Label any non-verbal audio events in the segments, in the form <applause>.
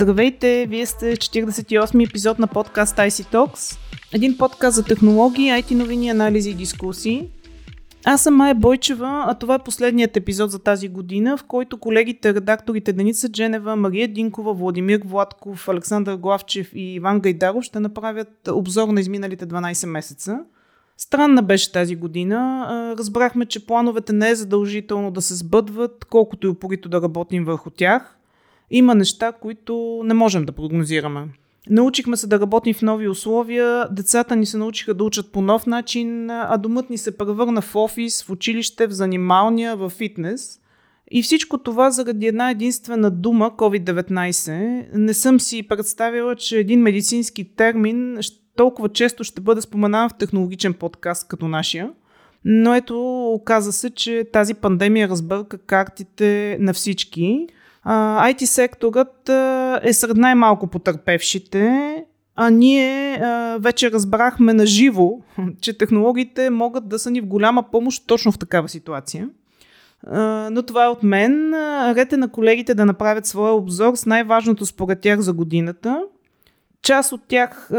Здравейте, вие сте 48 епизод на подкаст IC Talks. Един подкаст за технологии, IT новини, анализи и дискусии. Аз съм Майя Бойчева, а това е последният епизод за тази година, в който колегите, редакторите Деница Дженева, Мария Динкова, Владимир Владков, Александър Главчев и Иван Гайдаров ще направят обзор на изминалите 12 месеца. Странна беше тази година. Разбрахме, че плановете не е задължително да се сбъдват, колкото и упорито да работим върху тях. Има неща, които не можем да прогнозираме. Научихме се да работим в нови условия, децата ни се научиха да учат по нов начин, а домът ни се превърна в офис, в училище, в занималния, в фитнес. И всичко това заради една единствена дума COVID-19. Не съм си представила, че един медицински термин толкова често ще бъде споменаван в технологичен подкаст като нашия. Но ето, оказа се, че тази пандемия разбърка картите на всички – IT секторът е сред най-малко потърпевшите, а ние вече разбрахме на живо, <laughs> че технологиите могат да са ни в голяма помощ точно в такава ситуация. Но това е от мен. Рете на колегите да направят своя обзор с най-важното според тях за годината. Част от тях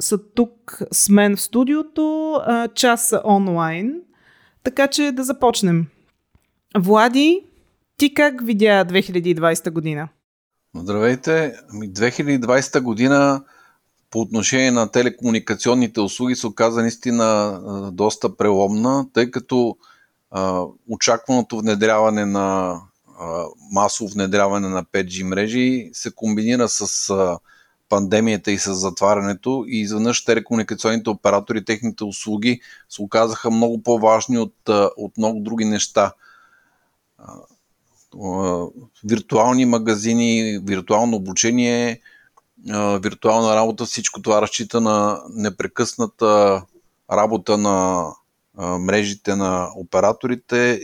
са тук с мен в студиото, част са онлайн. Така че да започнем. Влади, ти как видя 2020 година? Здравейте! 2020 ами, година по отношение на телекомуникационните услуги се оказа наистина доста преломна, тъй като а, очакваното внедряване на а, масово внедряване на 5G мрежи се комбинира с а, пандемията и с затварянето и изведнъж телекомуникационните оператори, техните услуги се оказаха много по-важни от, от много други неща виртуални магазини, виртуално обучение, виртуална работа, всичко това разчита на непрекъсната работа на мрежите на операторите,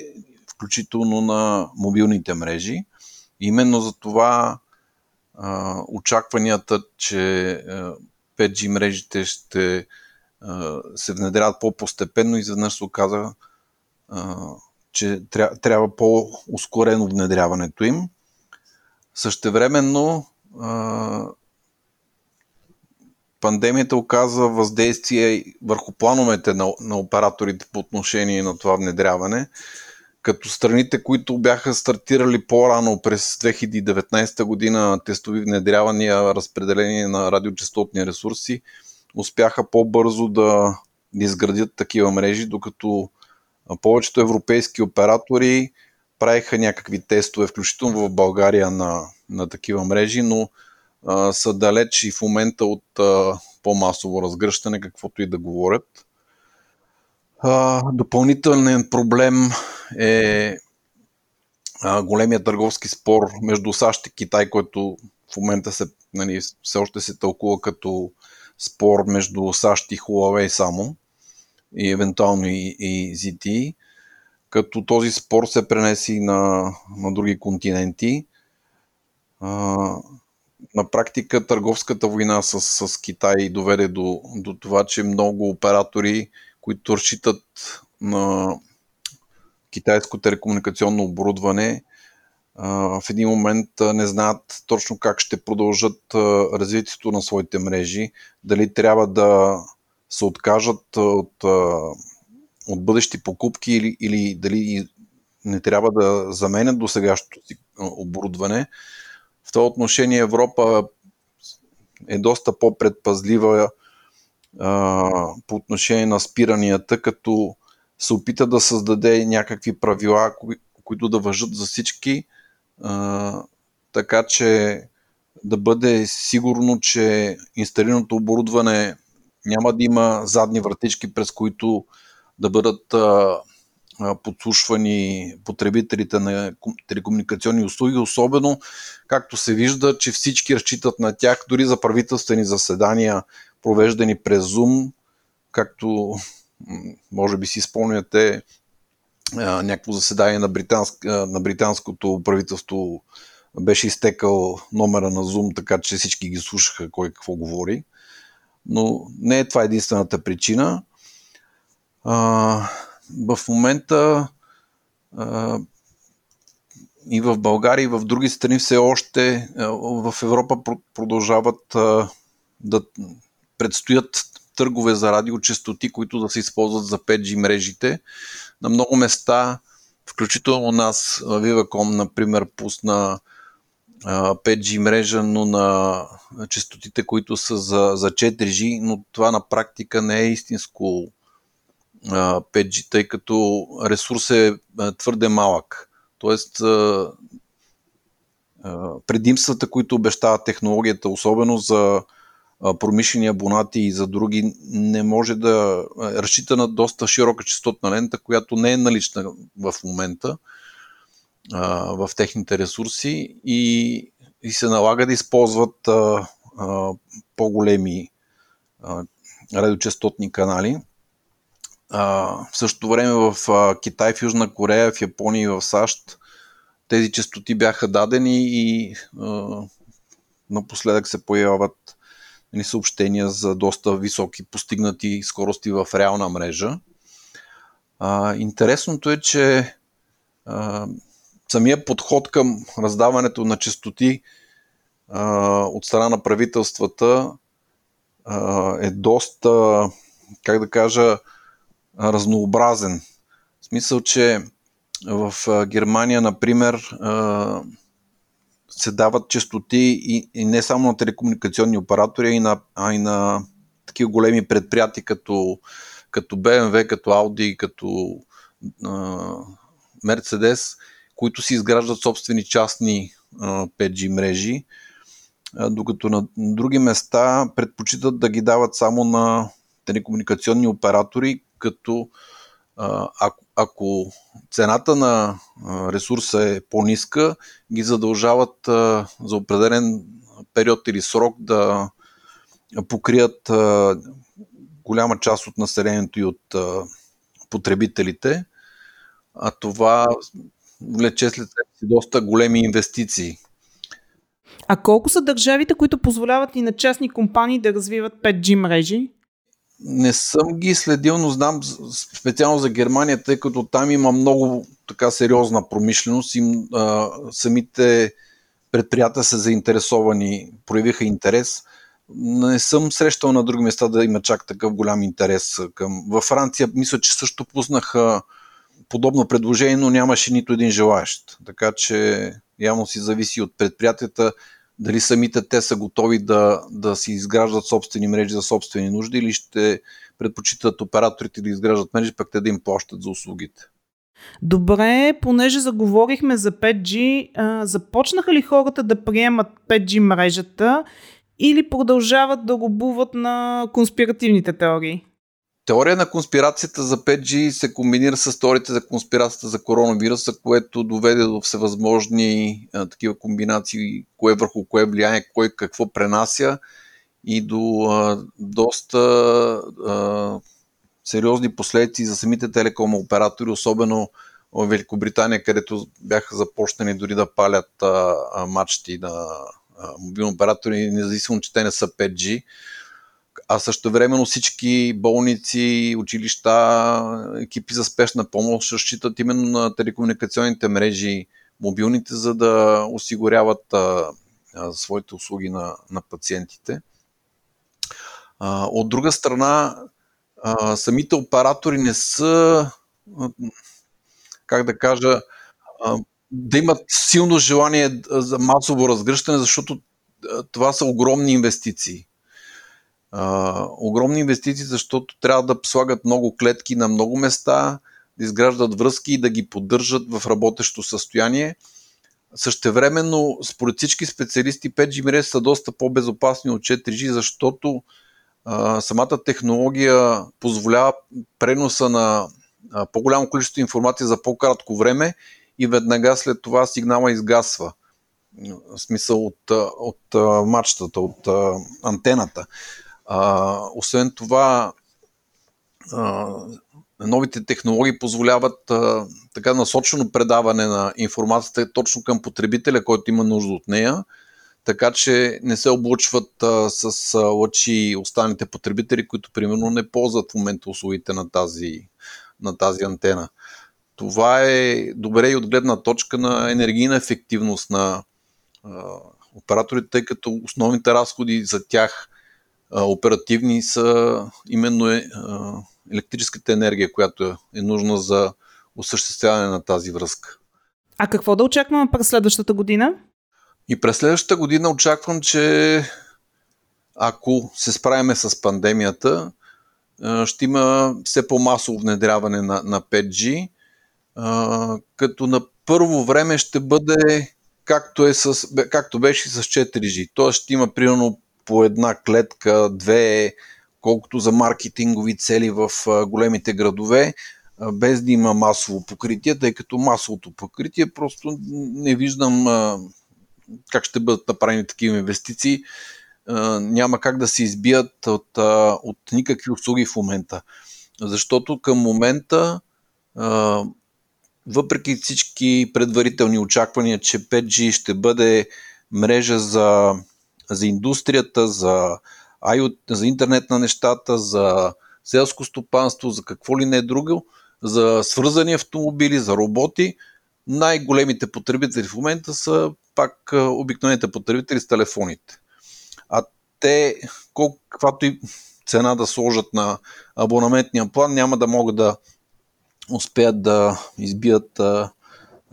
включително на мобилните мрежи. Именно за това очакванията, че 5G мрежите ще се внедряват по-постепенно, изведнъж се оказа че трябва по-ускорено внедряването им. Същевременно пандемията оказа въздействие върху плановете на, на операторите по отношение на това внедряване, като страните, които бяха стартирали по-рано през 2019 година тестови внедрявания, разпределение на радиочастотни ресурси, успяха по-бързо да изградят такива мрежи, докато повечето европейски оператори правиха някакви тестове, включително в България на, на такива мрежи, но а, са далеч и в момента от а, по-масово разгръщане, каквото и да говорят. А, допълнителен проблем е а, големия търговски спор между САЩ и Китай, който в момента се, нали, все още се тълкува като спор между САЩ и Huawei само и евентуално и, и ZTE, като този спор се пренеси на, на други континенти. А, на практика търговската война с, с Китай доведе до, до това, че много оператори, които разчитат на китайско телекомуникационно оборудване, в един момент не знаят точно как ще продължат развитието на своите мрежи, дали трябва да се откажат от, от бъдещи покупки или, или дали не трябва да заменят до сегашното си оборудване. В това отношение Европа е доста по-предпазлива а, по отношение на спиранията, като се опита да създаде някакви правила, кои, които да въжат за всички, а, така че да бъде сигурно, че инсталираното оборудване няма да има задни вратички, през които да бъдат а, подслушвани потребителите на телекомуникационни услуги, особено както се вижда, че всички разчитат на тях, дори за правителствени заседания, провеждани през Zoom, както може би си спомняте някакво заседание на, британск, на британското правителство беше изтекал номера на Zoom, така че всички ги слушаха кой какво говори но не е това единствената причина. А, в момента а, и в България, и в други страни все още в Европа продължават да предстоят търгове за радиочастоти, които да се използват за 5G мрежите. На много места, включително у нас, Viva.com, например, пусна 5G мрежа, но на частотите, които са за, за 4G, но това на практика не е истинско 5G, тъй като ресурс е твърде малък. Тоест, предимствата, които обещава технологията, особено за промишлени абонати и за други, не може да разчита на доста широка частотна лента, която не е налична в момента в техните ресурси и, и се налага да използват а, а, по-големи а, радиочастотни канали. А, в същото време в а, Китай, в Южна Корея, в Япония и в САЩ тези частоти бяха дадени и а, напоследък се появяват нали, съобщения за доста високи постигнати скорости в реална мрежа. А, интересното е, че а, самия подход към раздаването на частоти а, от страна на правителствата а, е доста, как да кажа, разнообразен. В смисъл, че в Германия, например, а, се дават частоти и, и не само на телекомуникационни оператори, а и на, а и на такива големи предприятия като, като BMW, като Audi, като а, Mercedes, които си изграждат собствени частни 5G мрежи, докато на други места предпочитат да ги дават само на телекомуникационни оператори, като ако, ако цената на ресурса е по-ниска, ги задължават за определен период или срок да покрият голяма част от населението и от потребителите. А това влече след си доста големи инвестиции. А колко са държавите, които позволяват и на частни компании да развиват 5G мрежи? Не съм ги следил, но знам специално за Германия, тъй като там има много така сериозна промишленост и а, самите предприятия са заинтересовани, проявиха интерес. Не съм срещал на други места да има чак такъв голям интерес към. Във Франция мисля, че също пуснаха подобно предложение, но нямаше нито един желаящ. Така че явно си зависи от предприятията дали самите те са готови да, да си изграждат собствени мрежи за собствени нужди или ще предпочитат операторите да изграждат мрежи, пък те да им плащат за услугите. Добре, понеже заговорихме за 5G, а, започнаха ли хората да приемат 5G мрежата или продължават да губуват на конспиративните теории? Теория на конспирацията за 5G се комбинира с теорията за конспирацията за коронавируса, което доведе до всевъзможни а, такива комбинации, кое върху кое влияе, кой какво пренася и до а, доста а, сериозни последици за самите телеком оператори, особено в Великобритания, където бяха започнани дори да палят а, а, мачти на а, мобилни оператори, независимо, че те не са 5G а също времено всички болници, училища, екипи за спешна помощ разчитат именно на телекомуникационните мрежи, мобилните, за да осигуряват а, а, своите услуги на, на пациентите. А, от друга страна, а, самите оператори не са, а, как да кажа, а, да имат силно желание за масово разгръщане, защото това са огромни инвестиции а, огромни инвестиции, защото трябва да слагат много клетки на много места, да изграждат връзки и да ги поддържат в работещо състояние. Същевременно, според всички специалисти, 5G мрежи са доста по-безопасни от 4G, защото а, самата технология позволява преноса на а, по-голямо количество информация за по-кратко време и веднага след това сигнала изгасва. В смисъл от, от, от мачтата, от антената. А, освен това, а, новите технологии позволяват а, така насочено предаване на информацията точно към потребителя, който има нужда от нея, така че не се облучват а, с а, лъчи останалите потребители, които примерно не ползват в момента услугите на тази, на тази антена. това е добре и от гледна точка на енергийна ефективност на а, операторите, тъй като основните разходи за тях а, оперативни са именно е, а, електрическата енергия, която е нужна за осъществяване на тази връзка. А какво да очакваме през следващата година? И през следващата година очаквам, че ако се справиме с пандемията, ще има все по-масово внедряване на, на 5G, като на първо време ще бъде както, е с, както беше с 4G. Тоест ще има примерно по една клетка, две, колкото за маркетингови цели в големите градове, без да има масово покритие, тъй като масовото покритие просто не виждам как ще бъдат направени такива инвестиции. Няма как да се избият от, от никакви услуги в момента. Защото към момента, въпреки всички предварителни очаквания, че 5G ще бъде мрежа за, за индустрията, за, IoT, за интернет на нещата, за селско стопанство, за какво ли не е друго, за свързани автомобили, за роботи, най-големите потребители в момента са пак обикновените потребители с телефоните. А те, каквато и цена да сложат на абонаментния план, няма да могат да успеят да избият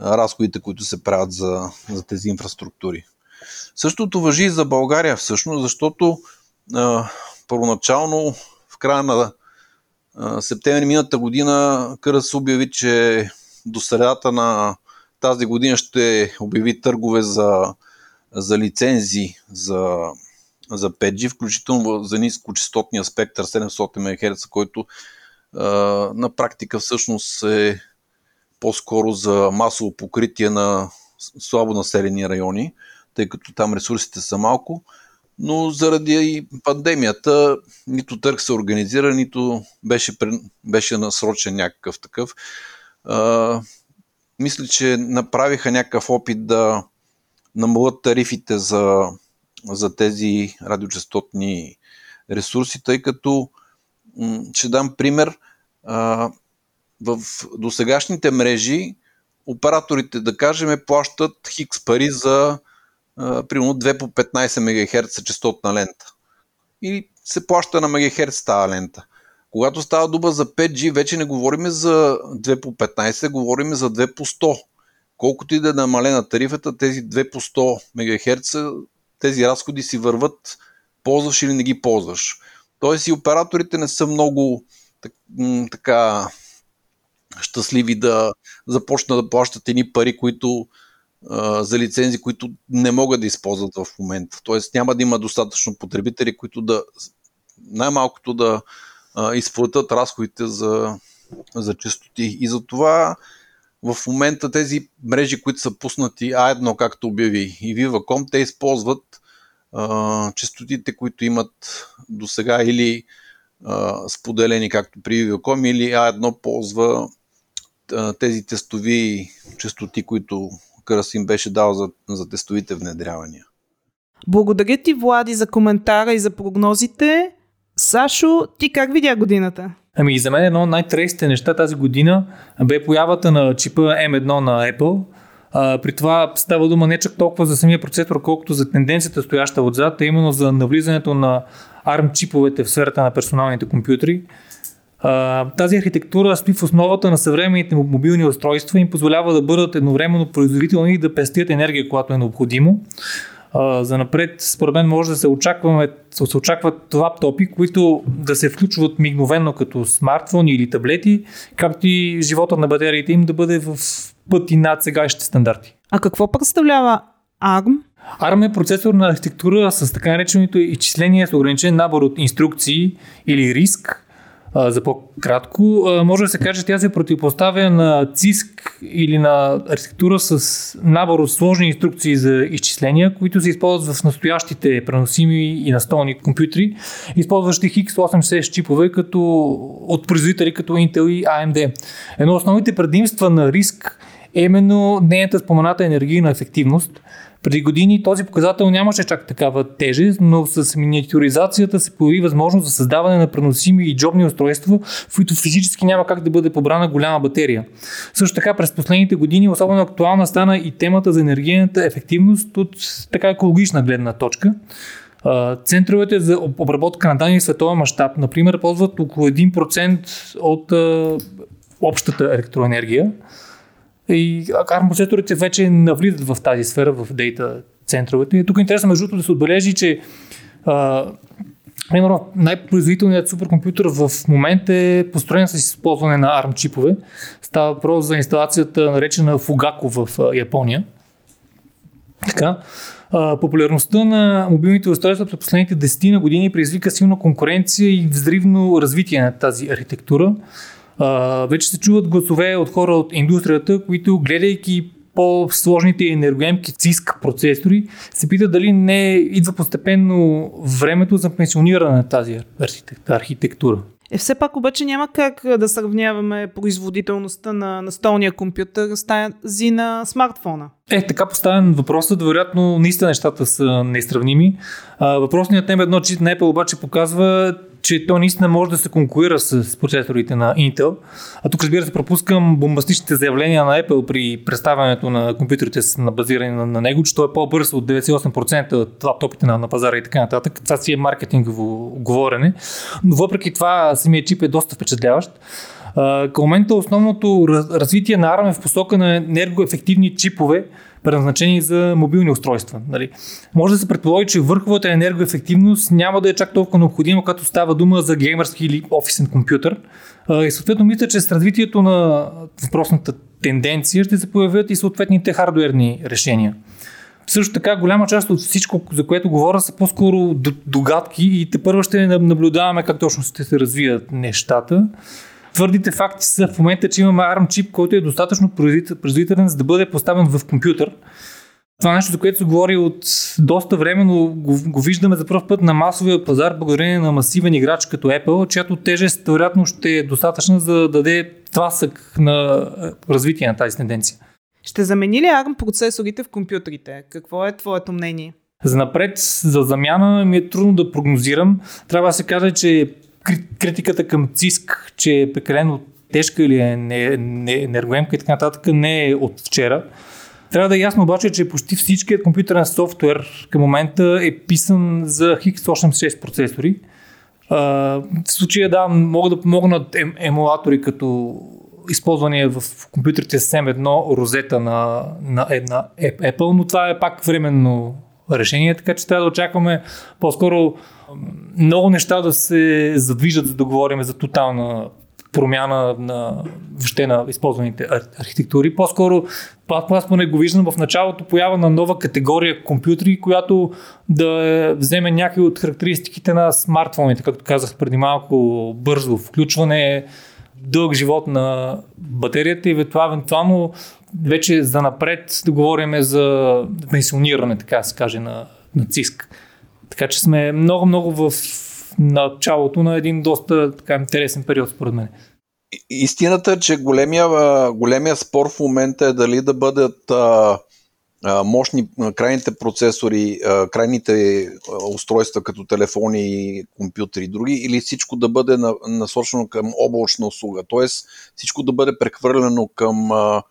разходите, които се правят за, за тези инфраструктури. Същото въжи и за България всъщност, защото а, първоначално в края на а, септември миналата година Кърс обяви, че до средата на тази година ще обяви търгове за, за лицензи за, за 5G, включително за нискочастотния спектър 700 МГц, който а, на практика всъщност е по-скоро за масово покритие на слабо населени райони, тъй като там ресурсите са малко. Но заради пандемията нито търг се организира, нито беше, беше насрочен някакъв такъв мисля, че направиха някакъв опит да намалят тарифите за, за тези радиочастотни ресурси, тъй като ще дам пример. В досегашните мрежи операторите, да кажем, плащат хикс пари за примерно 2 по 15 МГц частотна лента. И се плаща на МГц тази лента. Когато става дума за 5G, вече не говорим за 2 по 15, говорим за 2 по 100. Колкото и да е намалена тарифата, тези 2 по 100 МГц, тези разходи си върват, ползваш или не ги ползваш. Тоест и операторите не са много така щастливи да започнат да плащат едни пари, които за лицензи, които не могат да използват в момента. Тоест няма да има достатъчно потребители, които да най-малкото да изплатят разходите за, за частоти. И затова в момента тези мрежи, които са пуснати А1, както обяви и Viva.com, те използват а, частотите, които имат до сега или а, споделени, както при Viva.com, или А1 ползва а, тези тестови частоти, които Красим беше дал за, за тестовите внедрявания. Благодаря ти, Влади, за коментара и за прогнозите. Сашо, ти как видя годината? Ами за мен едно от най-тресните неща тази година бе появата на чипа M1 на Apple. А, при това става дума не чак толкова за самия процесор, колкото за тенденцията стояща отзад, а именно за навлизането на ARM чиповете в сферата на персоналните компютри. А, тази архитектура стои в основата на съвременните мобилни устройства и им позволява да бъдат едновременно производителни и да пестят енергия, която е необходимо за напред, според мен може да се, очакваме, се очакват лаптопи, които да се включват мигновено като смартфони или таблети, както и живота на батериите им да бъде в пъти над сегашните стандарти. А какво представлява ARM? ARM е процесорна архитектура с така нареченото изчисление с ограничен набор от инструкции или риск, за по-кратко, може да се каже, че тя се противопоставя на ЦИСК или на архитектура с набор от сложни инструкции за изчисления, които се използват в настоящите преносими и настолни компютри, използващи X86 чипове като, от производители като Intel и AMD. Едно от основните предимства на риск е именно нейната спомената енергийна ефективност – Преди години този показател нямаше чак такава тежест, но с миниатюризацията се появи възможност за създаване на преносими и джобни устройства, в които физически няма как да бъде побрана голяма батерия. Също така през последните години особено актуална стана и темата за енергийната ефективност от така екологична гледна точка. Центровете за обработка на данни в световен мащаб, например, ползват около 1% от общата електроенергия. И ARM процесорите вече навлизат в тази сфера, в дейта центровете. И тук е интересно между да се отбележи, че а, Примерно, най-производителният суперкомпютър в момента е построен с използване на ARM чипове. Става въпрос за инсталацията наречена Fugaku в Япония. Така, популярността на мобилните устройства през последните 10 на години предизвика силна конкуренция и взривно развитие на тази архитектура. А, вече се чуват гласове от хора от индустрията, които гледайки по-сложните енергоемки циск процесори, се питат дали не идва постепенно времето за пенсиониране на тази архитектура. Е, все пак обаче няма как да сравняваме производителността на настолния компютър с тази на смартфона. Е, така поставен въпросът, вероятно наистина нещата са несравними. въпросният тем едно чит на Apple обаче показва, че то наистина може да се конкурира с процесорите на Intel. А тук разбира се пропускам бомбастичните заявления на Apple при представянето на компютрите на базиране на, на него, че той е по-бърз от 98% от лаптопите на, на пазара и така нататък. Това си е маркетингово говорене. Но въпреки това самия чип е доста впечатляващ. Към момента основното развитие на ARM е в посока на енергоефективни чипове, предназначени за мобилни устройства. Нали. Може да се предположи, че върховата енергоефективност няма да е чак толкова необходима, като става дума за геймърски или офисен компютър. И съответно мисля, че с развитието на въпросната тенденция ще се появят и съответните хардуерни решения. Също така, голяма част от всичко, за което говоря, са по-скоро догадки и те първо ще наблюдаваме как точно ще се развият нещата. Твърдите факти са в момента, че имаме ARM чип, който е достатъчно производителен, за да бъде поставен в компютър. Това нещо, за което се говори от доста време, но го, го виждаме за първ път на масовия пазар, благодарение на масивен играч като Apple, чиято тежест вероятно ще е достатъчна за да даде тласък на е, развитие на тази тенденция. Ще замени ли ARM процесорите в компютрите? Какво е твоето мнение? За напред, за замяна ми е трудно да прогнозирам. Трябва да се каже, че критиката към ЦИСК, че е прекалено тежка или е енергоемка и така нататък, не е от вчера. Трябва да е ясно обаче, че почти всичкият компютърен софтуер към момента е писан за X86 процесори. в случая да, могат да помогнат емулатори като използвания в компютрите с M1 розета на, на, на Apple, но това е пак временно решение, така че трябва да очакваме по-скоро много неща да се задвижат, за да говорим за тотална промяна на въобще на използваните архитектури. По-скоро аз поне го виждам в началото поява на нова категория компютри, която да вземе някои от характеристиките на смартфоните, както казах преди малко, бързо включване, дълъг живот на батерията и евентуално вече за напред да говорим за пенсиониране, така се каже, на, на ЦИСК. Така че сме много-много в началото на един доста така, интересен период, според мен. Истината е, че големия, големия спор в момента е дали да бъдат а, а, мощни крайните процесори, а, крайните устройства като телефони, компютри и други, или всичко да бъде насочено към облачна услуга. Тоест всичко да бъде прехвърлено към а,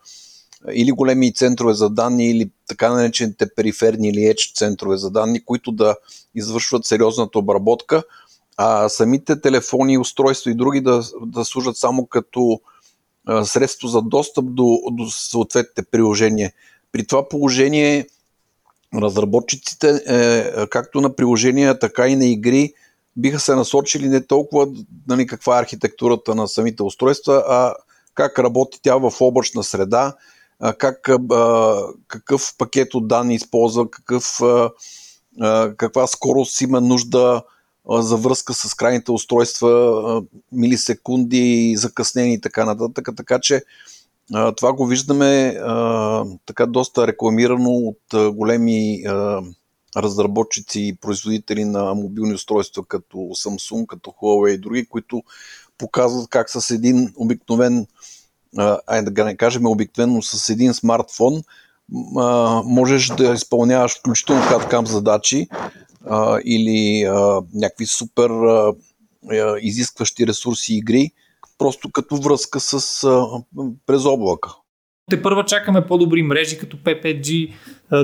или големи центрове за данни, или така наречените периферни или edge центрове за данни, които да извършват сериозната обработка, а самите телефони, устройства и други да, да служат само като средство за достъп до, до съответните приложения. При това положение разработчиците, е, както на приложения, така и на игри, биха се насочили не толкова нали, каква е архитектурата на самите устройства, а как работи тя в облачна среда, как, какъв пакет от данни използва, какъв, каква скорост има нужда за връзка с крайните устройства, милисекунди, закъснени и така нататък. Така че това го виждаме така доста рекламирано от големи разработчици и производители на мобилни устройства като Samsung, като Huawei и други, които показват как с един обикновен айде да не кажем обикновено с един смартфон, можеш да изпълняваш включително CAD-CAM задачи или някакви супер изискващи ресурси игри, просто като връзка с през облака. Те първа чакаме по-добри мрежи като P5G,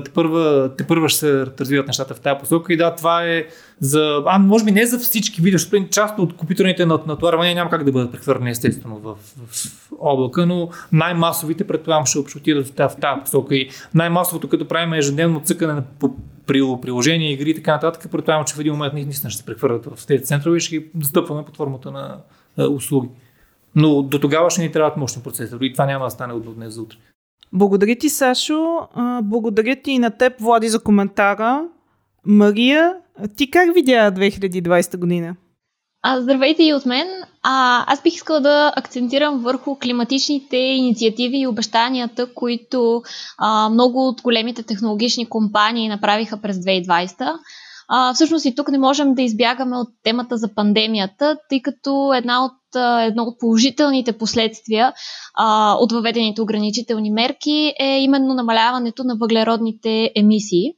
те първа, те първа ще се развиват нещата в тази посока. И да, това е за, а може би не за всички видео, защото част от компютърните натоварвания няма как да бъдат прехвърлени естествено в, в, облака, но най-масовите предполагам ще отидат в тази, в тази посока. И най-масовото, като правим ежедневно цъкане на приложения, игри и така нататък, предполагам, че в един момент наистина ще се прехвърлят в тези центрове и ще ги застъпваме под формата на услуги. Но до тогава ще ни трябват мощни процесори и това няма да стане от днес за утре. Благодаря ти, Сашо. Благодаря ти и на теб, Влади, за коментара. Мария, ти как видя 2020 година? А, здравейте и от мен. А, аз бих искала да акцентирам върху климатичните инициативи и обещанията, които а, много от големите технологични компании направиха през 2020. А, всъщност и тук не можем да избягаме от темата за пандемията, тъй като една от, едно от положителните последствия а, от въведените ограничителни мерки е именно намаляването на въглеродните емисии.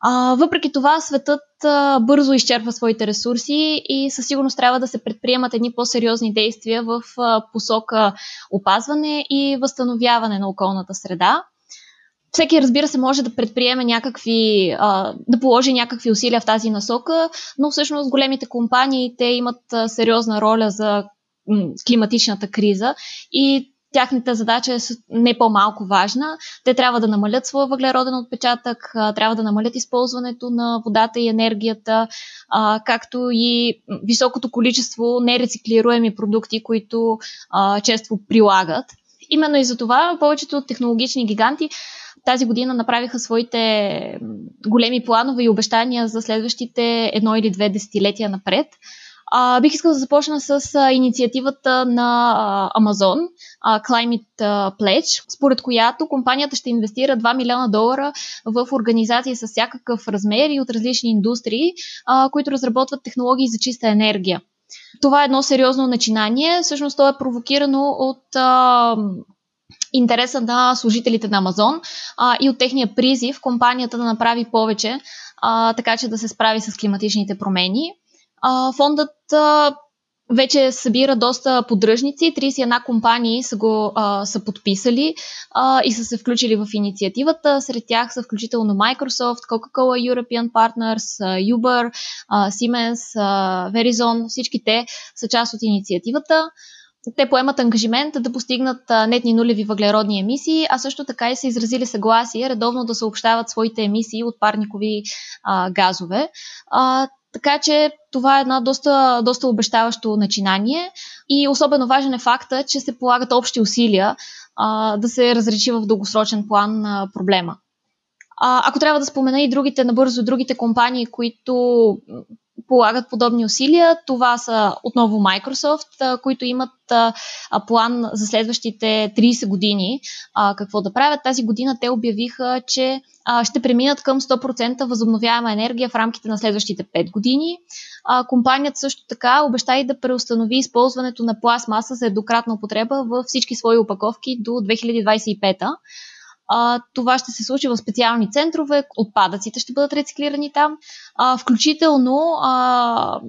А, въпреки това, светът а, бързо изчерпва своите ресурси и със сигурност трябва да се предприемат едни по-сериозни действия в а, посока опазване и възстановяване на околната среда всеки, разбира се, може да предприеме някакви, а, да положи някакви усилия в тази насока, но всъщност големите компании, те имат сериозна роля за климатичната криза и тяхната задача е не по-малко важна. Те трябва да намалят своя въглероден отпечатък, трябва да намалят използването на водата и енергията, както и високото количество нерециклируеми продукти, които често прилагат. Именно и за това повечето технологични гиганти тази година направиха своите големи планове и обещания за следващите едно или две десетилетия напред. А, бих искал да започна с а, инициативата на а, Amazon, а, Climate Pledge, според която компанията ще инвестира 2 милиона долара в организации с всякакъв размер и от различни индустрии, а, които разработват технологии за чиста енергия. Това е едно сериозно начинание. Всъщност то е провокирано от а, интереса на служителите на Амазон а, и от техния призив компанията да направи повече, а, така че да се справи с климатичните промени. А, фондът а, вече събира доста поддръжници. 31 компании са го а, са подписали а, и са се включили в инициативата. Сред тях са включително Microsoft, Coca-Cola European Partners, Uber, Siemens, Verizon. Всички те са част от инициативата те поемат ангажимент да постигнат нетни нулеви въглеродни емисии, а също така и са изразили съгласие редовно да съобщават своите емисии от парникови а, газове. А, така че това е едно доста, доста обещаващо начинание и особено важен е факта, че се полагат общи усилия а, да се разреши в дългосрочен план а, проблема. А, ако трябва да спомена и другите, набързо другите компании, които полагат подобни усилия. Това са отново Microsoft, които имат план за следващите 30 години какво да правят. Тази година те обявиха, че ще преминат към 100% възобновяема енергия в рамките на следващите 5 години. Компанията също така обеща и да преустанови използването на пластмаса за еднократна употреба във всички свои опаковки до 2025 а, това ще се случи в специални центрове, отпадъците ще бъдат рециклирани там, а, включително а,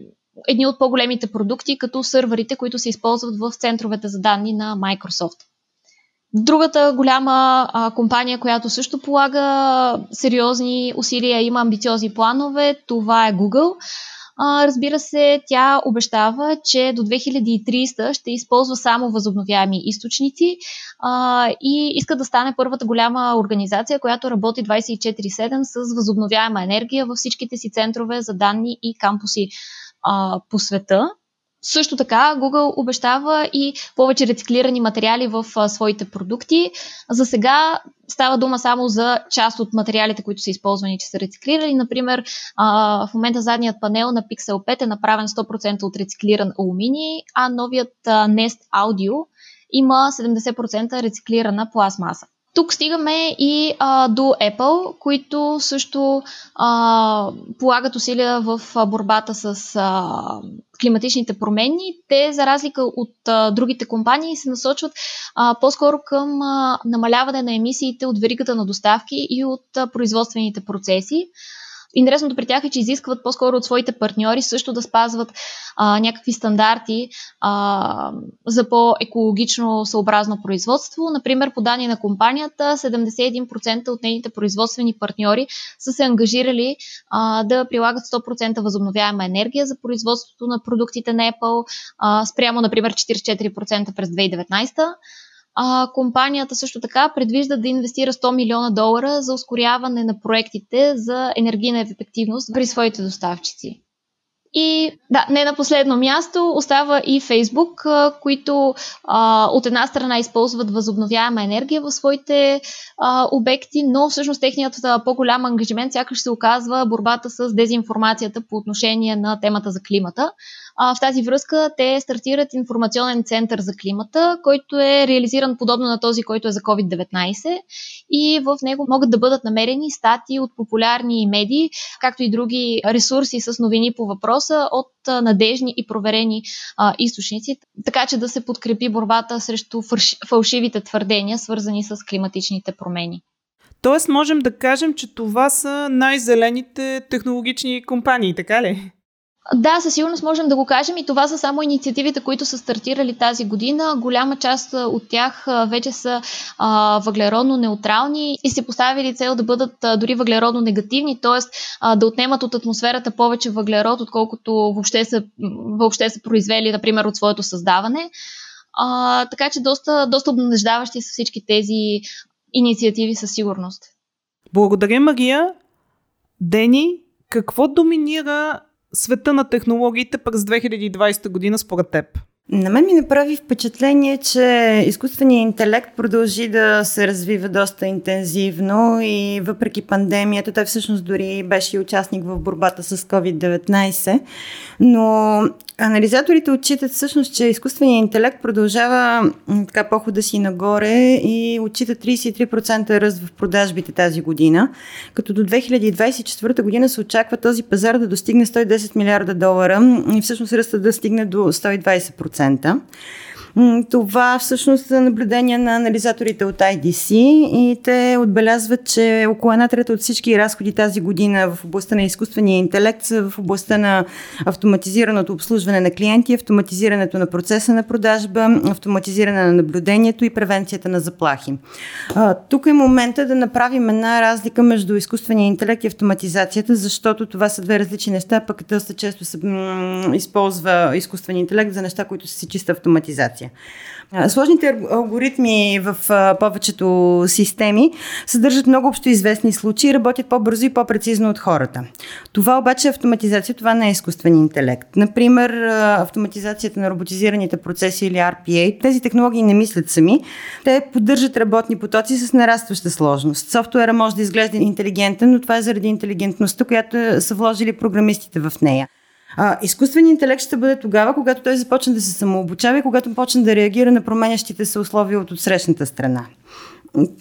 едни от по-големите продукти, като сървърите, които се използват в центровете за данни на Microsoft. Другата голяма а, компания, която също полага сериозни усилия, има амбициозни планове, това е Google. А, разбира се, тя обещава, че до 2300 ще използва само възобновяеми източници а, и иска да стане първата голяма организация, която работи 24-7 с възобновяема енергия във всичките си центрове за данни и кампуси а, по света. Също така Google обещава и повече рециклирани материали в а, своите продукти. За сега става дума само за част от материалите, които са използвани, че са рециклирани. Например, а, в момента задният панел на Pixel 5 е направен 100% от рециклиран алуминий, а новият а, Nest Audio има 70% рециклирана пластмаса. Тук стигаме и а, до Apple, които също а, полагат усилия в борбата с а, климатичните промени, те, за разлика от а, другите компании, се насочват а, по-скоро към а, намаляване на емисиите от веригата на доставки и от а, производствените процеси. Интересното при тях е, че изискват по-скоро от своите партньори също да спазват а, някакви стандарти а, за по-екологично съобразно производство. Например, по данни на компанията, 71% от нейните производствени партньори са се ангажирали а, да прилагат 100% възобновяема енергия за производството на продуктите на Apple, а, спрямо, например, 44% през 2019. А, компанията също така предвижда да инвестира 100 милиона долара за ускоряване на проектите за енергийна ефективност при своите доставчици. И да, не на последно място остава и Фейсбук, които а, от една страна използват възобновяема енергия в своите а, обекти, но всъщност техният по-голям ангажимент сякаш се оказва борбата с дезинформацията по отношение на темата за климата. А, в тази връзка те стартират информационен център за климата, който е реализиран подобно на този, който е за COVID-19 и в него могат да бъдат намерени статии от популярни медии, както и други ресурси с новини по въпроса от надежни и проверени а, източници, така че да се подкрепи борбата срещу фалшивите твърдения, свързани с климатичните промени. Тоест можем да кажем, че това са най-зелените технологични компании, така ли? Да, със сигурност можем да го кажем и това са само инициативите, които са стартирали тази година. Голяма част от тях вече са а, въглеродно неутрални и се поставили цел да бъдат а, дори въглеродно негативни, т.е. да отнемат от атмосферата повече въглерод, отколкото въобще са, въобще са произвели, например, от своето създаване. А, така че доста, доста обнадеждаващи са всички тези инициативи със сигурност. Благодаря, Мария. Дени, какво доминира света на технологиите през 2020 година според теб? На мен ми направи впечатление, че изкуственият интелект продължи да се развива доста интензивно и въпреки пандемията, той всъщност дори беше и участник в борбата с COVID-19, но Анализаторите отчитат всъщност, че изкуственият интелект продължава така похода си нагоре и отчита 33% ръст в продажбите тази година, като до 2024 година се очаква този пазар да достигне 110 милиарда долара и всъщност ръста да стигне до 120%. 10%. Това всъщност са наблюдения на анализаторите от IDC и те отбелязват, че около една трета от всички разходи тази година в областта на изкуствения интелект са в областта на автоматизираното обслужване на клиенти, автоматизирането на процеса на продажба, автоматизиране на наблюдението и превенцията на заплахи. тук е момента да направим една разлика между изкуствения интелект и автоматизацията, защото това са две различни неща, пък доста често се използва изкуствения интелект за неща, които са си чиста автоматизация информация. Сложните алгоритми в повечето системи съдържат много общо известни случаи, работят по-бързо и по-прецизно от хората. Това обаче е автоматизация, това не е изкуствен интелект. Например, автоматизацията на роботизираните процеси или RPA, тези технологии не мислят сами. Те поддържат работни потоци с нарастваща сложност. Софтуера може да изглежда интелигентен, но това е заради интелигентността, която са вложили програмистите в нея. А, изкуственият интелект ще бъде тогава, когато той започне да се самообучава и когато почне да реагира на променящите се условия от отсрещната страна.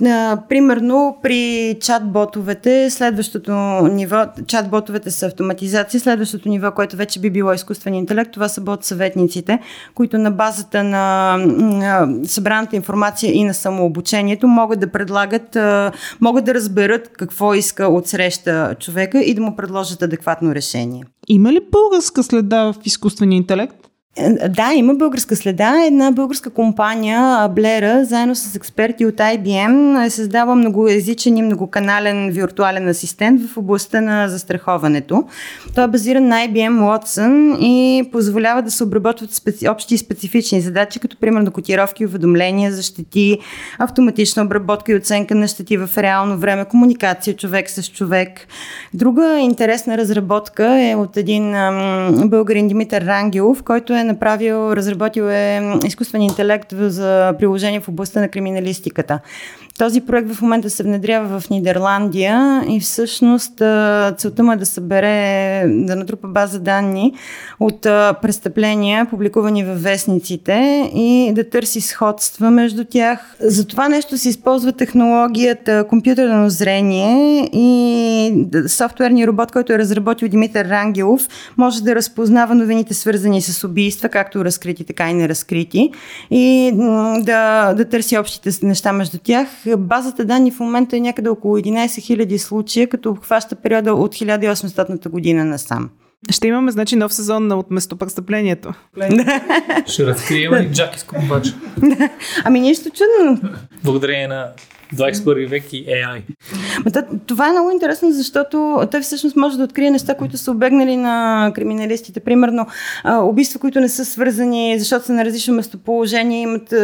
А, примерно при чат-ботовете, следващото ниво, чат-ботовете са автоматизация, следващото ниво, което вече би било изкуствен интелект, това са бот-съветниците, които на базата на, на събраната информация и на самообучението могат да предлагат, а, могат да разберат какво иска от среща човека и да му предложат адекватно решение. Има ли българска следа в изкуствения интелект? Е, да, има българска следа. Една българска компания, Блера, заедно с експерти от IBM, е създава многоязичен и многоканален виртуален асистент в областта на застраховането. Той е базиран на IBM Watson и позволява да се обработват специ... общи и специфични задачи, като примерно котировки, уведомления за щети, автоматична обработка и оценка на щети в реално време, комуникация човек с човек. Друга интересна разработка е от един ам, българин Димитър Рангелов, който е е направил, разработил е изкуствен интелект за приложение в областта на криминалистиката. Този проект в момента се внедрява в Нидерландия и всъщност целта му е да събере, да натрупа база данни от престъпления, публикувани във вестниците и да търси сходства между тях. За това нещо се използва технологията компютърно зрение и софтуерния робот, който е разработил Димитър Рангелов, може да разпознава новините свързани с убийства, както разкрити, така и неразкрити и да, да търси общите неща между тях базата данни в момента е някъде около 11 000 случая, като обхваща периода от 1800 година насам. Ще имаме, значи, нов сезон на от местопрестъплението. Ще разкрием ли Джаки Скопача? <laughs> ами нищо чудно. Благодарение на 21 век и AI. Това е много интересно, защото той всъщност може да открие неща, които са обегнали на криминалистите. Примерно убийства, които не са свързани, защото са на различно местоположение, имат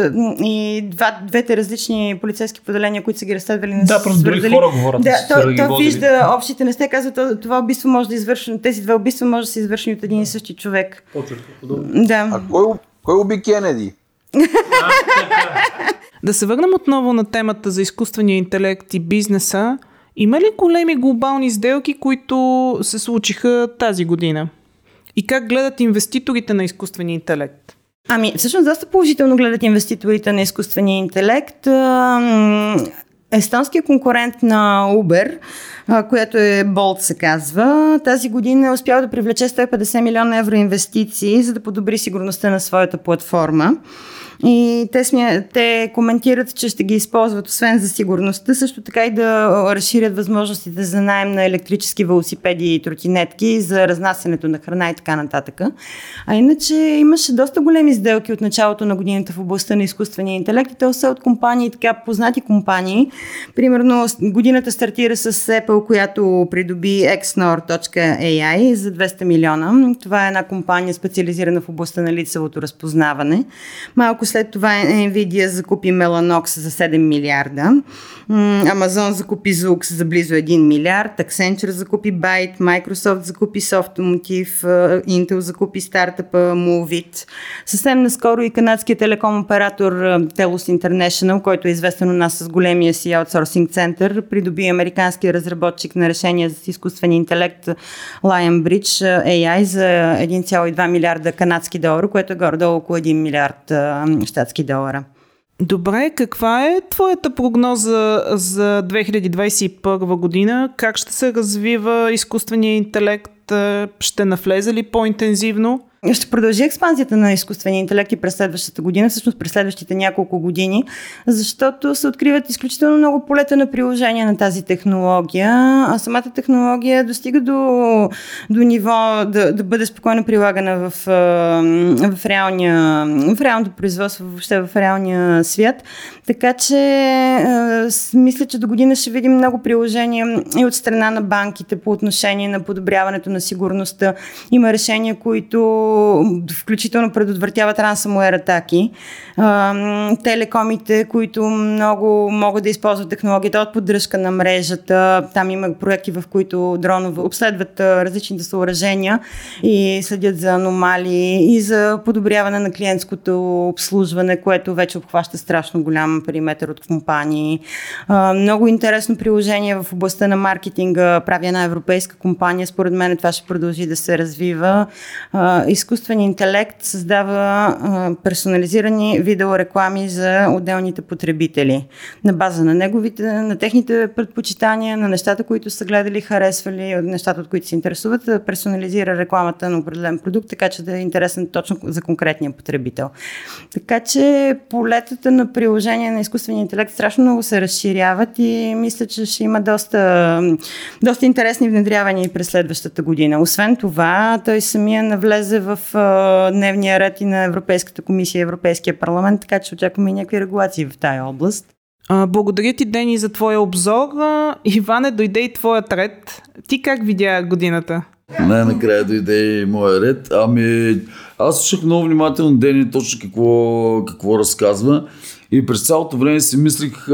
и два, двете различни полицейски поделения, които са ги разследвали. Не да, просто други хора говорят. Да, той, той вижда общите неща, казва, това убийство може да извърши, тези две убийства може да се извършени от един и същи човек. Да. А кой, кой уби Кенеди? <laughs> Да се върнем отново на темата за изкуствения интелект и бизнеса. Има ли големи глобални сделки, които се случиха тази година? И как гледат инвеститорите на изкуствения интелект? Ами, всъщност доста положително гледат инвеститорите на изкуствения интелект. Естонският конкурент на Uber, която е Bolt се казва, тази година е успял да привлече 150 милиона евро инвестиции, за да подобри сигурността на своята платформа. И те, смя, те коментират, че ще ги използват освен за сигурността, също така и да разширят възможностите за найем на електрически велосипеди и тротинетки, за разнасянето на храна и така нататък. А иначе имаше доста големи сделки от началото на годината в областта на изкуствения интелект и те са от компании, така познати компании. Примерно годината стартира с Apple, която придоби xnor.ai за 200 милиона. Това е една компания специализирана в областта на лицевото разпознаване. Малко след това Nvidia закупи Mellanox за 7 милиарда. Amazon закупи Zux за близо 1 милиард. Accenture закупи Byte. Microsoft закупи Softomotive. Intel закупи стартъпа Movit. Съвсем наскоро и канадският телеком оператор Telus International, който е известен у нас с големия си аутсорсинг център, придоби американския разработчик на решения за изкуствен интелект Lionbridge AI за 1,2 милиарда канадски долара, което е горе-долу около 1 милиард щатски долара. Добре, каква е твоята прогноза за 2021 година? Как ще се развива изкуственият интелект? Ще навлезе ли по-интензивно? Ще продължи експанзията на изкуствения интелект и през следващата година, всъщност през следващите няколко години, защото се откриват изключително много полета на приложение на тази технология, а самата технология достига до, до ниво да, да бъде спокойно прилагана в, в, реалния, в реалното производство, въобще в реалния свят. Така че мисля, че до година ще видим много приложения и от страна на банките по отношение на подобряването на сигурността. Има решения, които включително предотвратяват ransomware атаки. Телекомите, които много могат да използват технологията от поддръжка на мрежата. Там има проекти, в които дронове обследват различните съоръжения и следят за аномалии и за подобряване на клиентското обслужване, което вече обхваща страшно голям периметр от компании. Много интересно приложение в областта на маркетинга прави една европейска компания. Според мен това ще продължи да се развива изкуствен интелект създава а, персонализирани видеореклами за отделните потребители. На база на неговите, на техните предпочитания, на нещата, които са гледали, харесвали, нещата, от които се интересуват, персонализира рекламата на определен продукт, така че да е интересен точно за конкретния потребител. Така че полетата на приложение на изкуствения интелект страшно много се разширяват и мисля, че ще има доста, доста интересни внедрявания и през следващата година. Освен това, той самия навлезе в дневния ред и на Европейската комисия и Европейския парламент, така че очакваме и някакви регулации в тази област. Благодаря ти, Дени, за твоя обзор. Иване, дойде и твоят ред. Ти как видя годината? Най-накрая дойде и моя ред. Ами, аз слушах много внимателно Дени точно какво, какво разказва. И през цялото време си мислих,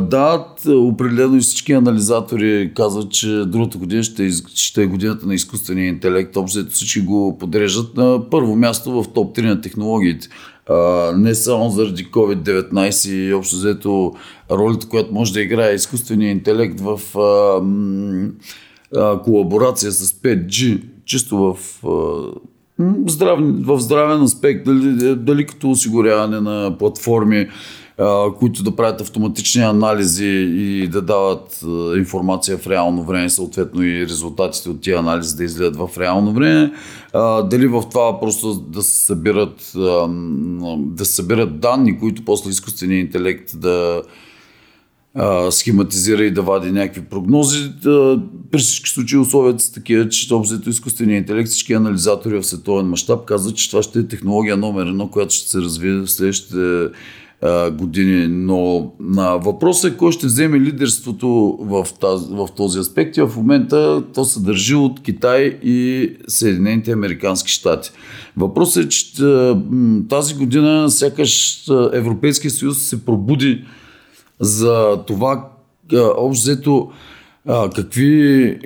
да, определено и всички анализатори казват, че другата година ще, ще е годината на изкуствения интелект. Общо всички го подреждат на първо място в топ 3 на технологиите. А, не само заради COVID-19 и общо взето ролята, която може да играе изкуствения интелект в а, а, колаборация с 5G, чисто в а, здрав, в здравен аспект, дали, дали като осигуряване на платформи, които да правят автоматични анализи и да дават информация в реално време, съответно и резултатите от тия анализи да излизат в реално време. Дали в това просто да се събират, да събират данни, които после изкуственият интелект да схематизира и да вади някакви прогнози. При всички случаи условията са такива, че обзето изкуственият интелект, всички анализатори в световен мащаб казват, че това ще е технология номер едно, която ще се развие в следващите години. Но на въпросът е кой ще вземе лидерството в, тази, в този аспект и в момента то се държи от Китай и Съединените Американски щати. Въпросът е, че тази година сякаш Европейския съюз се пробуди за това общо взето какви,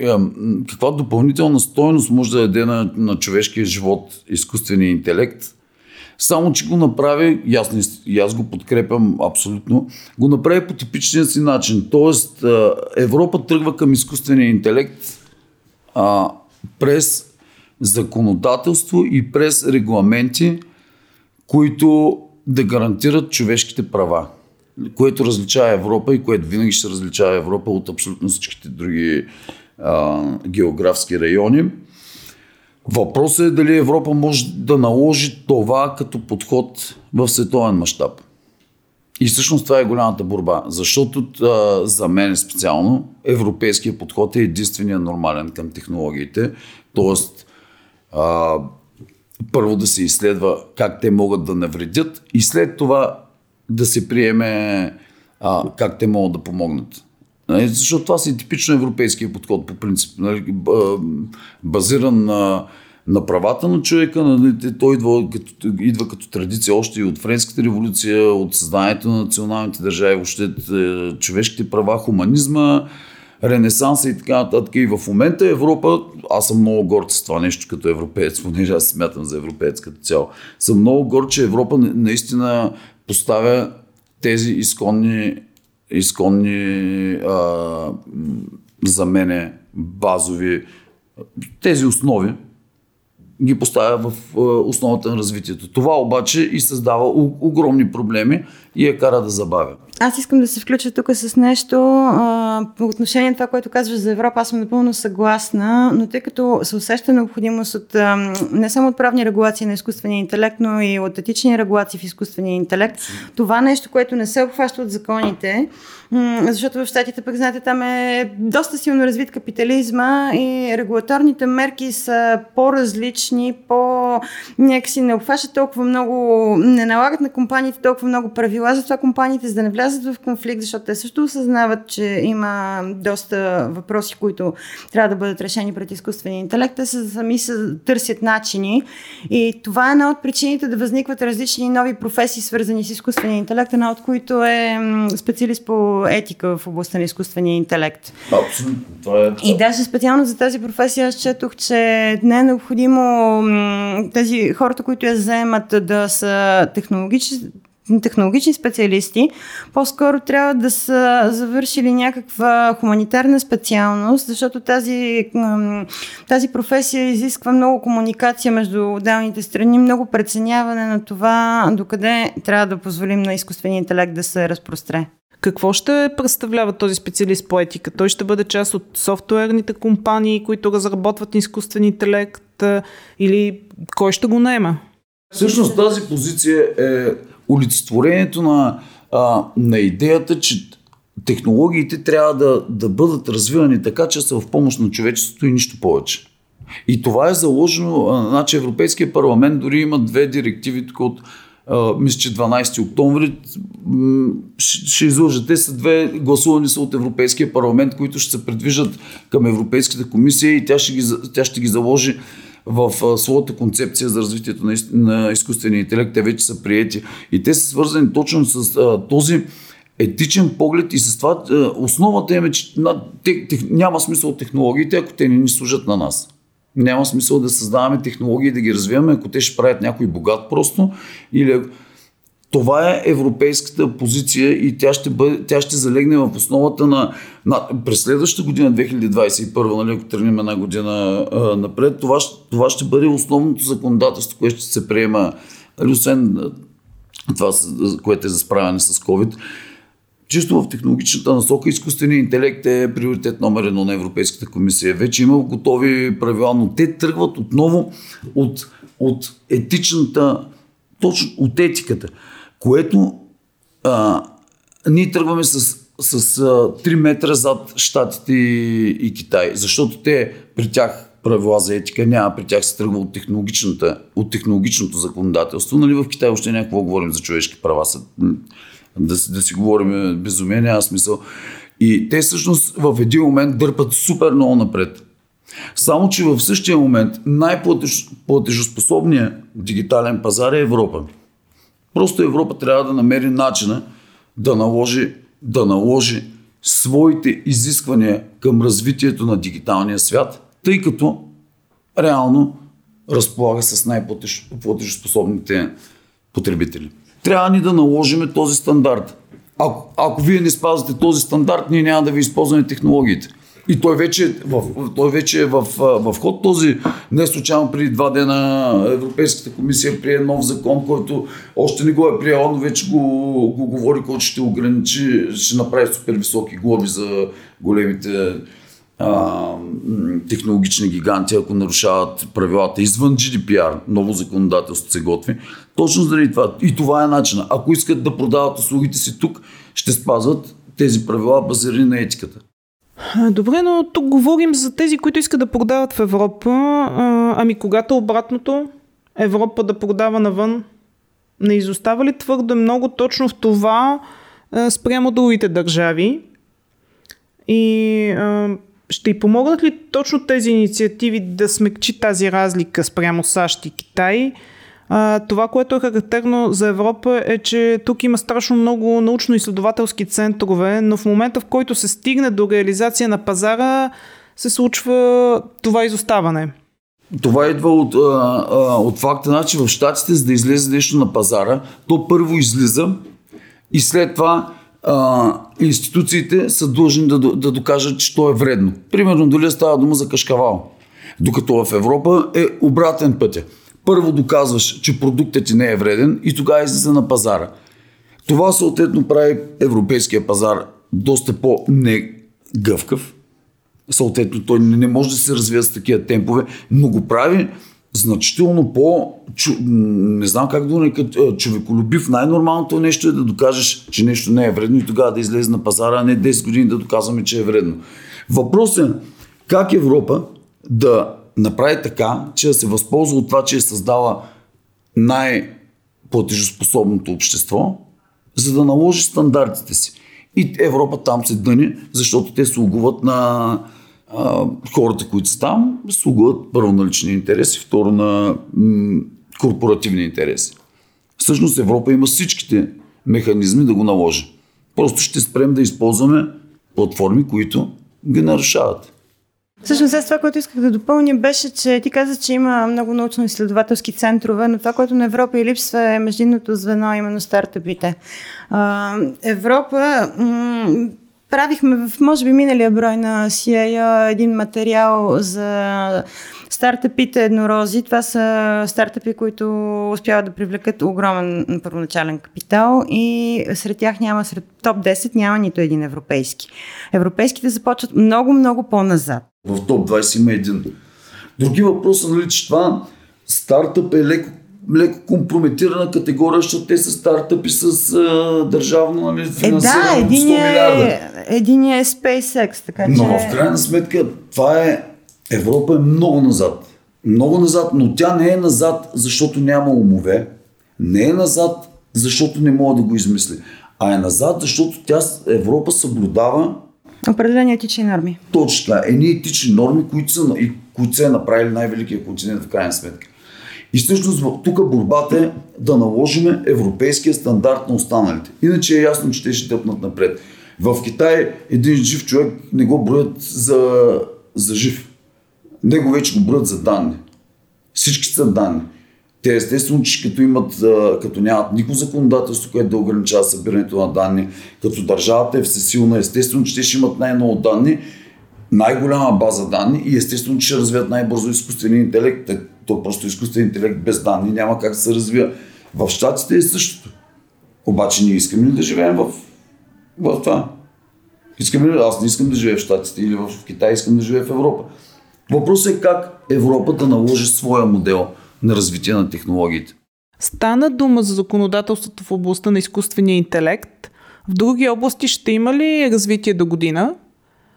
каква допълнителна стойност може да даде на, на човешкия живот изкуствения интелект – само, че го направи, и аз, не, и аз го подкрепям абсолютно, го направи по типичния си начин. Тоест, Европа тръгва към изкуствения интелект а, през законодателство и през регламенти, които да гарантират човешките права. Което различава Европа и което винаги ще различава Европа от абсолютно всичките други а, географски райони. Въпросът е дали Европа може да наложи това като подход в световен мащаб. И всъщност това е голямата борба, защото а, за мен специално европейския подход е единствения нормален към технологиите. Тоест, а, първо да се изследва как те могат да навредят и след това да се приеме а, как те могат да помогнат. Нали? Защото това си типично европейския подход по принцип, нали? базиран на, на правата на човека. Нали? Той идва като, идва като традиция още и от Френската революция, от съзнанието на националните държави, въобще е, човешките права, хуманизма, ренесанса и така нататък. И в момента Европа, аз съм много горд с това нещо като европеец, <laughs> понеже аз смятам за европеец като цяло. Съм много горд, че Европа наистина поставя тези изконни изконни а, за мене базови тези основи ги поставя в основата на развитието. Това обаче и създава огромни проблеми и я кара да забавя. Аз искам да се включа тук с нещо. А, по отношение на това, което казваш за Европа, аз съм напълно съгласна, но тъй като се усеща необходимост от а, не само от правни регулации на изкуствения интелект, но и от етични регулации в изкуствения интелект, това нещо, което не се обхваща от законите, защото в щатите, пък знаете, там е доста силно развит капитализма и регулаторните мерки са по-различни, по някакси не обхващат толкова много, не налагат на компаниите толкова много правила, затова компаниите, за да не влязат в конфликт, защото те също осъзнават, че има доста въпроси, които трябва да бъдат решени пред изкуствения интелект, те са сами се търсят начини и това е една от причините да възникват различни нови професии, свързани с изкуствения интелект, една от които е специалист по етика в областта на изкуствения интелект. Абсолютно. Това е... И даже специално за тази професия аз четох, че не е необходимо тези хората, които я заемат да са технологични, технологични специалисти, по-скоро трябва да са завършили някаква хуманитарна специалност, защото тази, тази професия изисква много комуникация между отделните страни, много преценяване на това докъде трябва да позволим на изкуствения интелект да се разпростре. Какво ще представлява този специалист по етика? Той ще бъде част от софтуерните компании, които разработват изкуствен интелект или кой ще го наема? Всъщност тази позиция е олицетворението на, а, на идеята, че технологиите трябва да, да бъдат развивани така, че са в помощ на човечеството и нищо повече. И това е заложено, значи Европейския парламент дори има две директиви тук от мисля, че 12 октомври, ще, ще. Те са две гласувани са от Европейския парламент, които ще се предвижат към Европейската комисия и тя ще ги, тя ще ги заложи в своята концепция за развитието на, из- на изкуствения интелект. Те вече са приети и те са свързани точно с а, този етичен поглед и с това основата е, че няма смисъл от технологиите, ако те не ни служат на нас. Няма смисъл да създаваме технологии, да ги развиваме, ако те ще правят някой богат просто или това е европейската позиция и тя ще, бъде, тя ще залегне в основата на, на през следващата година, 2021, нали, ако тръгнем една година а, напред, това, това ще бъде основното законодателство, което ще се приема, нали, освен това, което е за справяне с COVID. Чисто в технологичната насока изкуственият интелект е приоритет номер едно на Европейската комисия. Вече има готови правила, но те тръгват отново от, от етичната, точно от етиката което а, ние тръгваме с, с а, 3 метра зад Штатите и, и Китай, защото те при тях правила за етика няма, при тях се тръгва от, от технологичното законодателство. Нали, в Китай още някакво говорим за човешки права, да, да си говорим безумие, няма смисъл. И те всъщност в един момент дърпат супер много напред. Само, че в същия момент най-платежоспособният дигитален пазар е Европа. Просто Европа трябва да намери начина да наложи, да наложи своите изисквания към развитието на дигиталния свят, тъй като реално разполага с най-платежоспособните потребители. Трябва ни да наложим този стандарт. Ако, ако вие не спазвате този стандарт, ние няма да ви използваме технологиите. И той вече, в, той вече е в, в ход този. Не случайно преди два дена Европейската комисия прие нов закон, който още не го е приел, но вече го, го говори, който ще ограничи, ще направи супер високи глоби за големите а, технологични гиганти, ако нарушават правилата извън GDPR, ново законодателство се готви. Точно заради това. И това е начина. Ако искат да продават услугите си тук, ще спазват тези правила, базирани на етиката. Добре, но тук говорим за тези, които искат да продават в Европа. Ами когато обратното, Европа да продава навън, не изостава ли твърде много точно в това спрямо другите държави? И ще й помогнат ли точно тези инициативи да смекчи тази разлика спрямо САЩ и Китай? Това, което е характерно за Европа е, че тук има страшно много научно-изследователски центрове, но в момента в който се стигне до реализация на пазара, се случва това изоставане. Това идва от, от факта, че значи в Штатите, за да излезе нещо на пазара, то първо излиза и след това а, институциите са длъжни да, да докажат, че то е вредно. Примерно, дали става дума за кашкавал. Докато в Европа е обратен пътя първо доказваш, че продуктът ти не е вреден и тогава излиза на пазара. Това съответно прави европейския пазар доста по-негъвкав. Съответно, той не може да се развива с такива темпове, но го прави значително по, не знам как да нека, човеколюбив. Най-нормалното нещо е да докажеш, че нещо не е вредно и тогава да излезе на пазара, а не 10 години да доказваме, че е вредно. Въпросът е как Европа да направи така, че да се възползва от това, че е създала най-платежоспособното общество, за да наложи стандартите си. И Европа там се дъни, защото те слугуват на а, хората, които са там, слугуват първо на лични интереси, второ на м- корпоративни интереси. Всъщност Европа има всичките механизми да го наложи. Просто ще спрем да използваме платформи, които ги нарушават. Всъщност, аз това, което исках да допълня, беше, че ти каза, че има много научно-изследователски центрове, но това, което на Европа и липсва е междинното звено, именно стартъпите. А, Европа м- правихме в, може би, миналия брой на CIA един материал за стартъпите еднорози. Това са стартъпи, които успяват да привлекат огромен първоначален капитал и сред тях няма, сред топ 10 няма нито един европейски. Европейските започват много-много по-назад. В топ 20 има един. Други въпроса, нали, че това стартъп е леко леко компрометирана категория, защото те са стартъпи с а, държавно нали, финансиране е, да, 100 милиарда. Единия е SpaceX, така че... Но в крайна сметка това е... Европа е много назад. Много назад, но тя не е назад, защото няма умове. Не е назад, защото не мога да го измисли. А е назад, защото тя, Европа съблюдава Определени етични норми. Точно така. Едни етични норми, които са, и които са направили най-великия континент в крайна сметка. И всъщност тук борбата е да наложиме европейския стандарт на останалите. Иначе е ясно, че те ще тъпнат напред. В Китай един жив човек не го броят за, за жив. Него вече го броят за данни. Всички са данни. Те естествено, че като имат, като нямат никакво законодателство, което да ограничава събирането на данни, като държавата е всесилна, естествено, че те ще имат най-много данни, най-голяма база данни и естествено, че ще развият най-бързо изкуствения интелект. То просто изкуствен интелект без данни няма как да се развива. В Штатите е същото. Обаче ние искаме ли да живеем в, в това? Искаме ли? Аз не искам да живея в Штатите или в Китай, искам да живея в Европа. Въпросът е как Европа да наложи своя модел на развитие на технологиите. Стана дума за законодателството в областта на изкуствения интелект. В други области ще има ли развитие до година?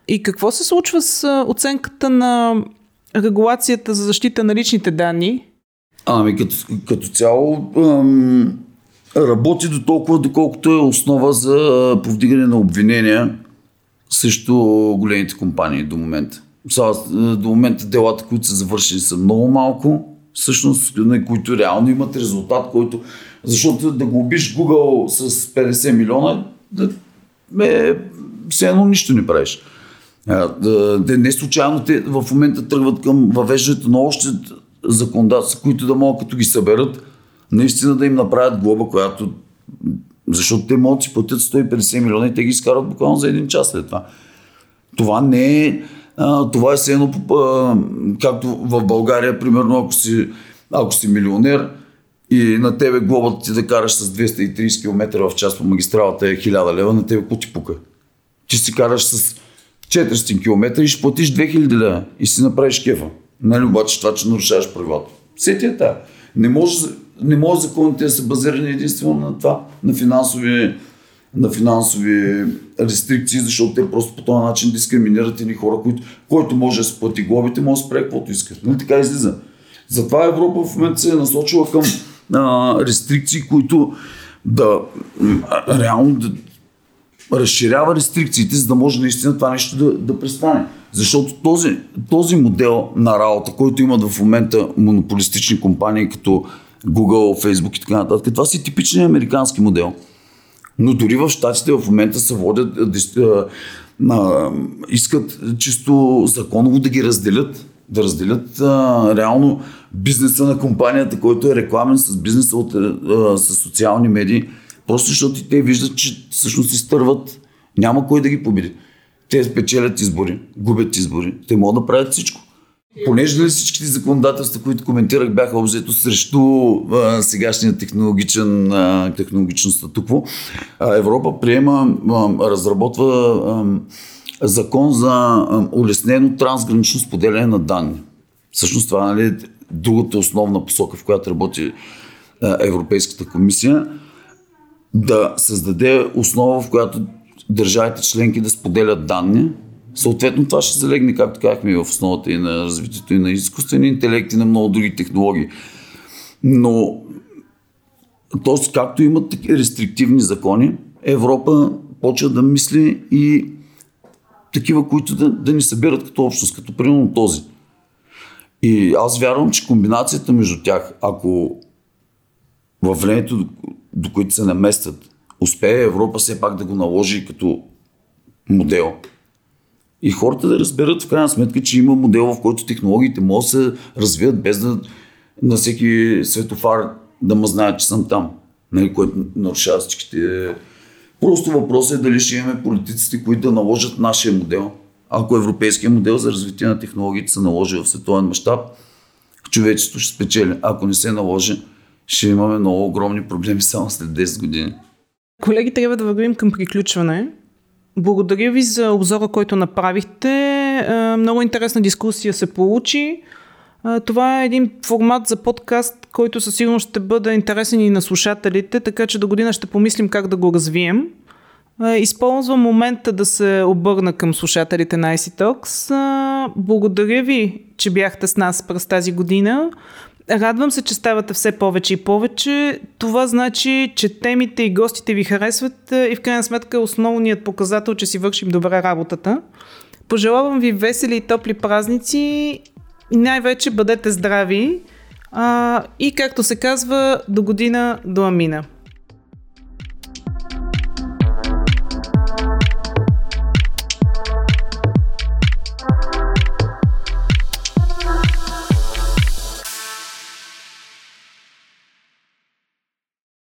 И какво се случва с оценката на регулацията за защита на личните данни? Ами като, като цяло ам, работи до толкова, доколкото е основа за повдигане на обвинения срещу големите компании до момента. Сега, до момента делата, които са завършили са много малко, всъщност, които реално имат резултат, който... Защото да го убиш Google с 50 милиона, да, е, все едно нищо не правиш. Да, не случайно те в момента тръгват към въвеждането на още законодателства, които да могат като ги съберат, наистина да им направят глоба, която защото те могат да си платят 150 милиона и те ги изкарат буквално за един час след това. Това не е това е все едно, както в България, примерно, ако си, ако си милионер и на тебе глобата ти да караш с 230 км в час по магистралата е 1000 лева, на тебе какво ти пука? Ти си караш с 400 км и ще платиш 2000 лева и си направиш кефа. Нали обаче това, че нарушаваш правилата. Сети е та. Не може, не може законите да са базирани единствено на това, на финансови на финансови рестрикции, защото те просто по този начин дискриминират едни хора, които, който може да се плати глобите, може да спре каквото иска. Нали така излиза. Затова Европа в момента се е насочила към а, рестрикции, които да реално да разширява рестрикциите, за да може наистина това нещо да, да престане. Защото този, този модел на работа, който имат в момента монополистични компании като Google, Facebook и така нататък, това си типичният американски модел – но дори в щатите в момента се водят, а, искат чисто законово да ги разделят, да разделят а, реално бизнеса на компанията, който е рекламен с бизнеса от, а, с социални медии, просто защото те виждат, че всъщност изтърват, няма кой да ги победи. Те спечелят избори, губят избори, те могат да правят всичко. Понеже ли всичките законодателства, които коментирах, бяха обзето срещу а, сегашния технологичен, а, технологично статукво, а, Европа приема, а, разработва а, закон за а, улеснено трансгранично споделяне на данни. Всъщност това нали, е другата основна посока, в която работи а, Европейската комисия, да създаде основа, в която държавите членки да споделят данни, Съответно, това ще залегне, както казахме, в основата и на развитието и на изкуствения интелект и на много други технологии. Но, т.е. както имат такива рестриктивни закони, Европа почва да мисли и такива, които да, да ни събират като общност, като примерно този. И аз вярвам, че комбинацията между тях, ако във времето, до, до което се наместят, успее Европа все пак да го наложи като модел, и хората да разберат в крайна сметка, че има модел, в който технологиите могат да се развият без да на всеки светофар да ме знаят, че съм там, нали, който нарушава всичките. Просто въпросът е дали ще имаме политиците, които да наложат нашия модел. Ако европейския модел за развитие на технологиите се наложи в световен мащаб, човечеството ще спечели. Ако не се наложи, ще имаме много огромни проблеми само след 10 години. Колеги, трябва да вървим към приключване. Благодаря ви за обзора, който направихте. Е, много интересна дискусия се получи. Е, това е един формат за подкаст, който със сигурност ще бъде интересен и на слушателите, така че до година ще помислим как да го развием. Е, използвам момента да се обърна към слушателите на IC Talks. Благодаря ви, че бяхте с нас през тази година. Радвам се, че ставате все повече и повече. Това значи, че темите и гостите ви харесват и в крайна сметка е основният показател, че си вършим добре работата. Пожелавам ви весели и топли празници най-вече бъдете здрави а, и както се казва, до година до амина.